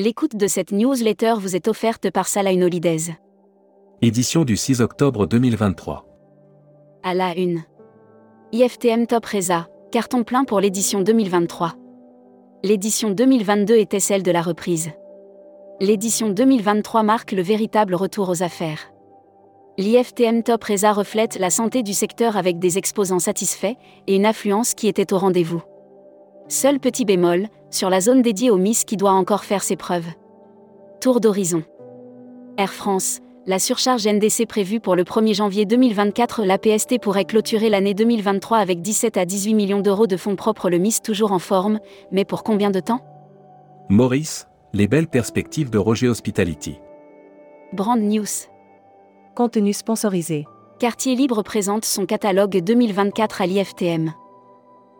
L'écoute de cette newsletter vous est offerte par Salah Holidays. Édition du 6 octobre 2023. À la une. IFTM Top Reza, carton plein pour l'édition 2023. L'édition 2022 était celle de la reprise. L'édition 2023 marque le véritable retour aux affaires. L'IFTM Top Reza reflète la santé du secteur avec des exposants satisfaits et une affluence qui était au rendez-vous. Seul petit bémol, sur la zone dédiée aux Miss qui doit encore faire ses preuves. Tour d'horizon. Air France, la surcharge NDC prévue pour le 1er janvier 2024, la PST pourrait clôturer l'année 2023 avec 17 à 18 millions d'euros de fonds propres, le Miss toujours en forme, mais pour combien de temps? Maurice, les belles perspectives de Roger Hospitality. Brand News. Contenu sponsorisé. Quartier Libre présente son catalogue 2024 à l'IFTM.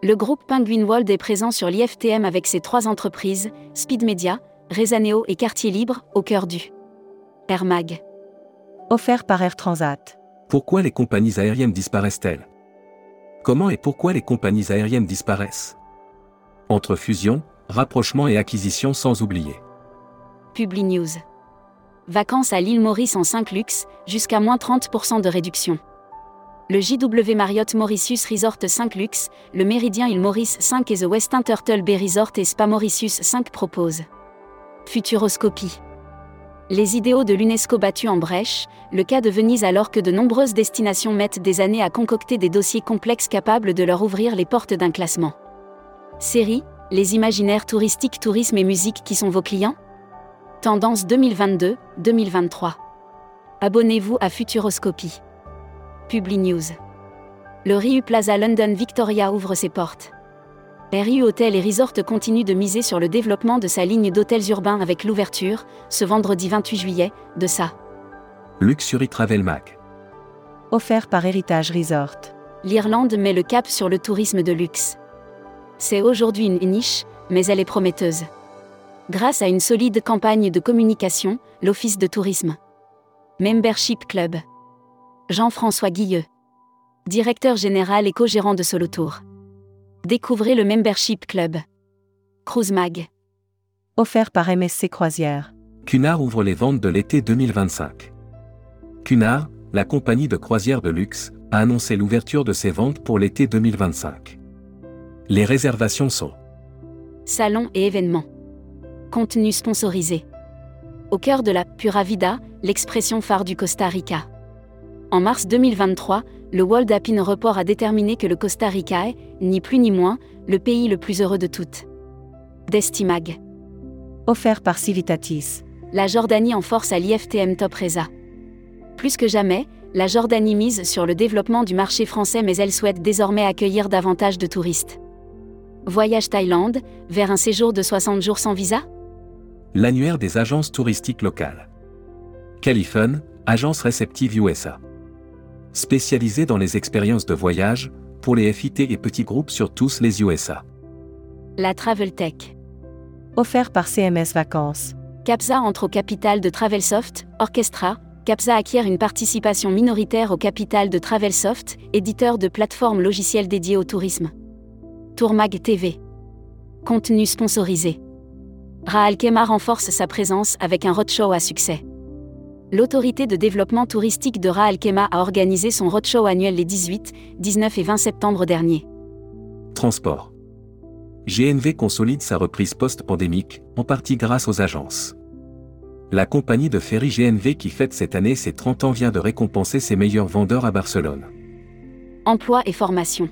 Le groupe Penguin World est présent sur l'IFTM avec ses trois entreprises, Speed Media, Rezaneo et Quartier Libre, au cœur du Air Mag. Offert par Air Transat. Pourquoi les compagnies aériennes disparaissent-elles? Comment et pourquoi les compagnies aériennes disparaissent? Entre fusion, rapprochement et acquisition sans oublier. Publi News. Vacances à l'île Maurice en 5 luxe, jusqu'à moins 30% de réduction. Le JW Marriott Mauritius Resort 5 Luxe, le Méridien île Maurice 5 et The Westin Turtle Bay Resort et Spa Mauritius 5 proposent. Futuroscopie. Les idéaux de l'UNESCO battus en brèche, le cas de Venise alors que de nombreuses destinations mettent des années à concocter des dossiers complexes capables de leur ouvrir les portes d'un classement. Série, les imaginaires touristiques, tourisme et musique qui sont vos clients? Tendance 2022-2023. Abonnez-vous à Futuroscopie. Publi News. Le Riu Plaza London Victoria ouvre ses portes. RU Hotel et Resort continue de miser sur le développement de sa ligne d'hôtels urbains avec l'ouverture, ce vendredi 28 juillet, de sa Luxury Travel Mac. Offert par Héritage Resort. L'Irlande met le cap sur le tourisme de luxe. C'est aujourd'hui une niche, mais elle est prometteuse. Grâce à une solide campagne de communication, l'Office de tourisme. Membership Club. Jean-François Guilleux. Directeur général et co-gérant de Solotour. Découvrez le Membership Club. Cruise Mag. Offert par MSC Croisière. Cunard ouvre les ventes de l'été 2025. Cunard, la compagnie de croisière de luxe, a annoncé l'ouverture de ses ventes pour l'été 2025. Les réservations sont Salons et événements. Contenu sponsorisé. Au cœur de la Pura Vida, l'expression phare du Costa Rica. En mars 2023, le World Happy Report a déterminé que le Costa Rica est, ni plus ni moins, le pays le plus heureux de toutes. Destimag. Offert par Civitatis. La Jordanie en force à l'IFTM Top Reza. Plus que jamais, la Jordanie mise sur le développement du marché français mais elle souhaite désormais accueillir davantage de touristes. Voyage Thaïlande, vers un séjour de 60 jours sans visa? L'annuaire des agences touristiques locales. Califun, agence réceptive USA. Spécialisée dans les expériences de voyage, pour les FIT et petits groupes sur tous les USA. La Travel Tech. Offert par CMS Vacances. Capsa entre au capital de Travelsoft, Orchestra. Capsa acquiert une participation minoritaire au capital de Travelsoft, éditeur de plateformes logicielles dédiées au tourisme. Tourmag TV. Contenu sponsorisé. Raal Kema renforce sa présence avec un roadshow à succès. L'autorité de développement touristique de Raal Kema a organisé son roadshow annuel les 18, 19 et 20 septembre dernier. Transport. GNV consolide sa reprise post-pandémique, en partie grâce aux agences. La compagnie de ferry GNV qui fête cette année ses 30 ans vient de récompenser ses meilleurs vendeurs à Barcelone. Emploi et formation.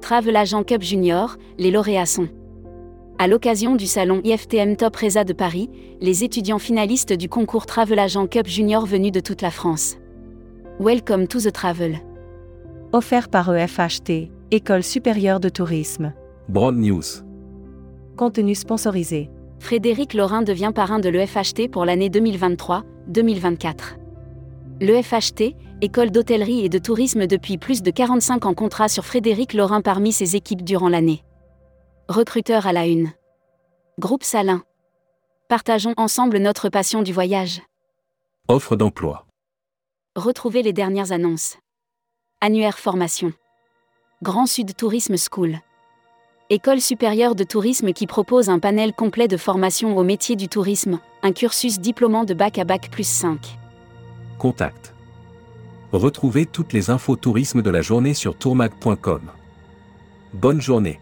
Travel Agent Cup Junior, les lauréats sont. À l'occasion du salon IFTM Top Reza de Paris, les étudiants finalistes du concours Travel Agent Cup Junior venus de toute la France. Welcome to the travel. Offert par EFHT, École supérieure de tourisme. Broad News. Contenu sponsorisé. Frédéric Laurin devient parrain de l'EFHT pour l'année 2023-2024. L'EFHT, école d'hôtellerie et de tourisme depuis plus de 45 ans contrat sur Frédéric Laurin parmi ses équipes durant l'année. Recruteur à la une. Groupe Salin. Partageons ensemble notre passion du voyage. Offre d'emploi. Retrouvez les dernières annonces. Annuaire formation. Grand Sud Tourisme School. École supérieure de tourisme qui propose un panel complet de formation au métier du tourisme, un cursus diplômant de bac à bac plus 5. Contact. Retrouvez toutes les infos tourisme de la journée sur tourmag.com. Bonne journée.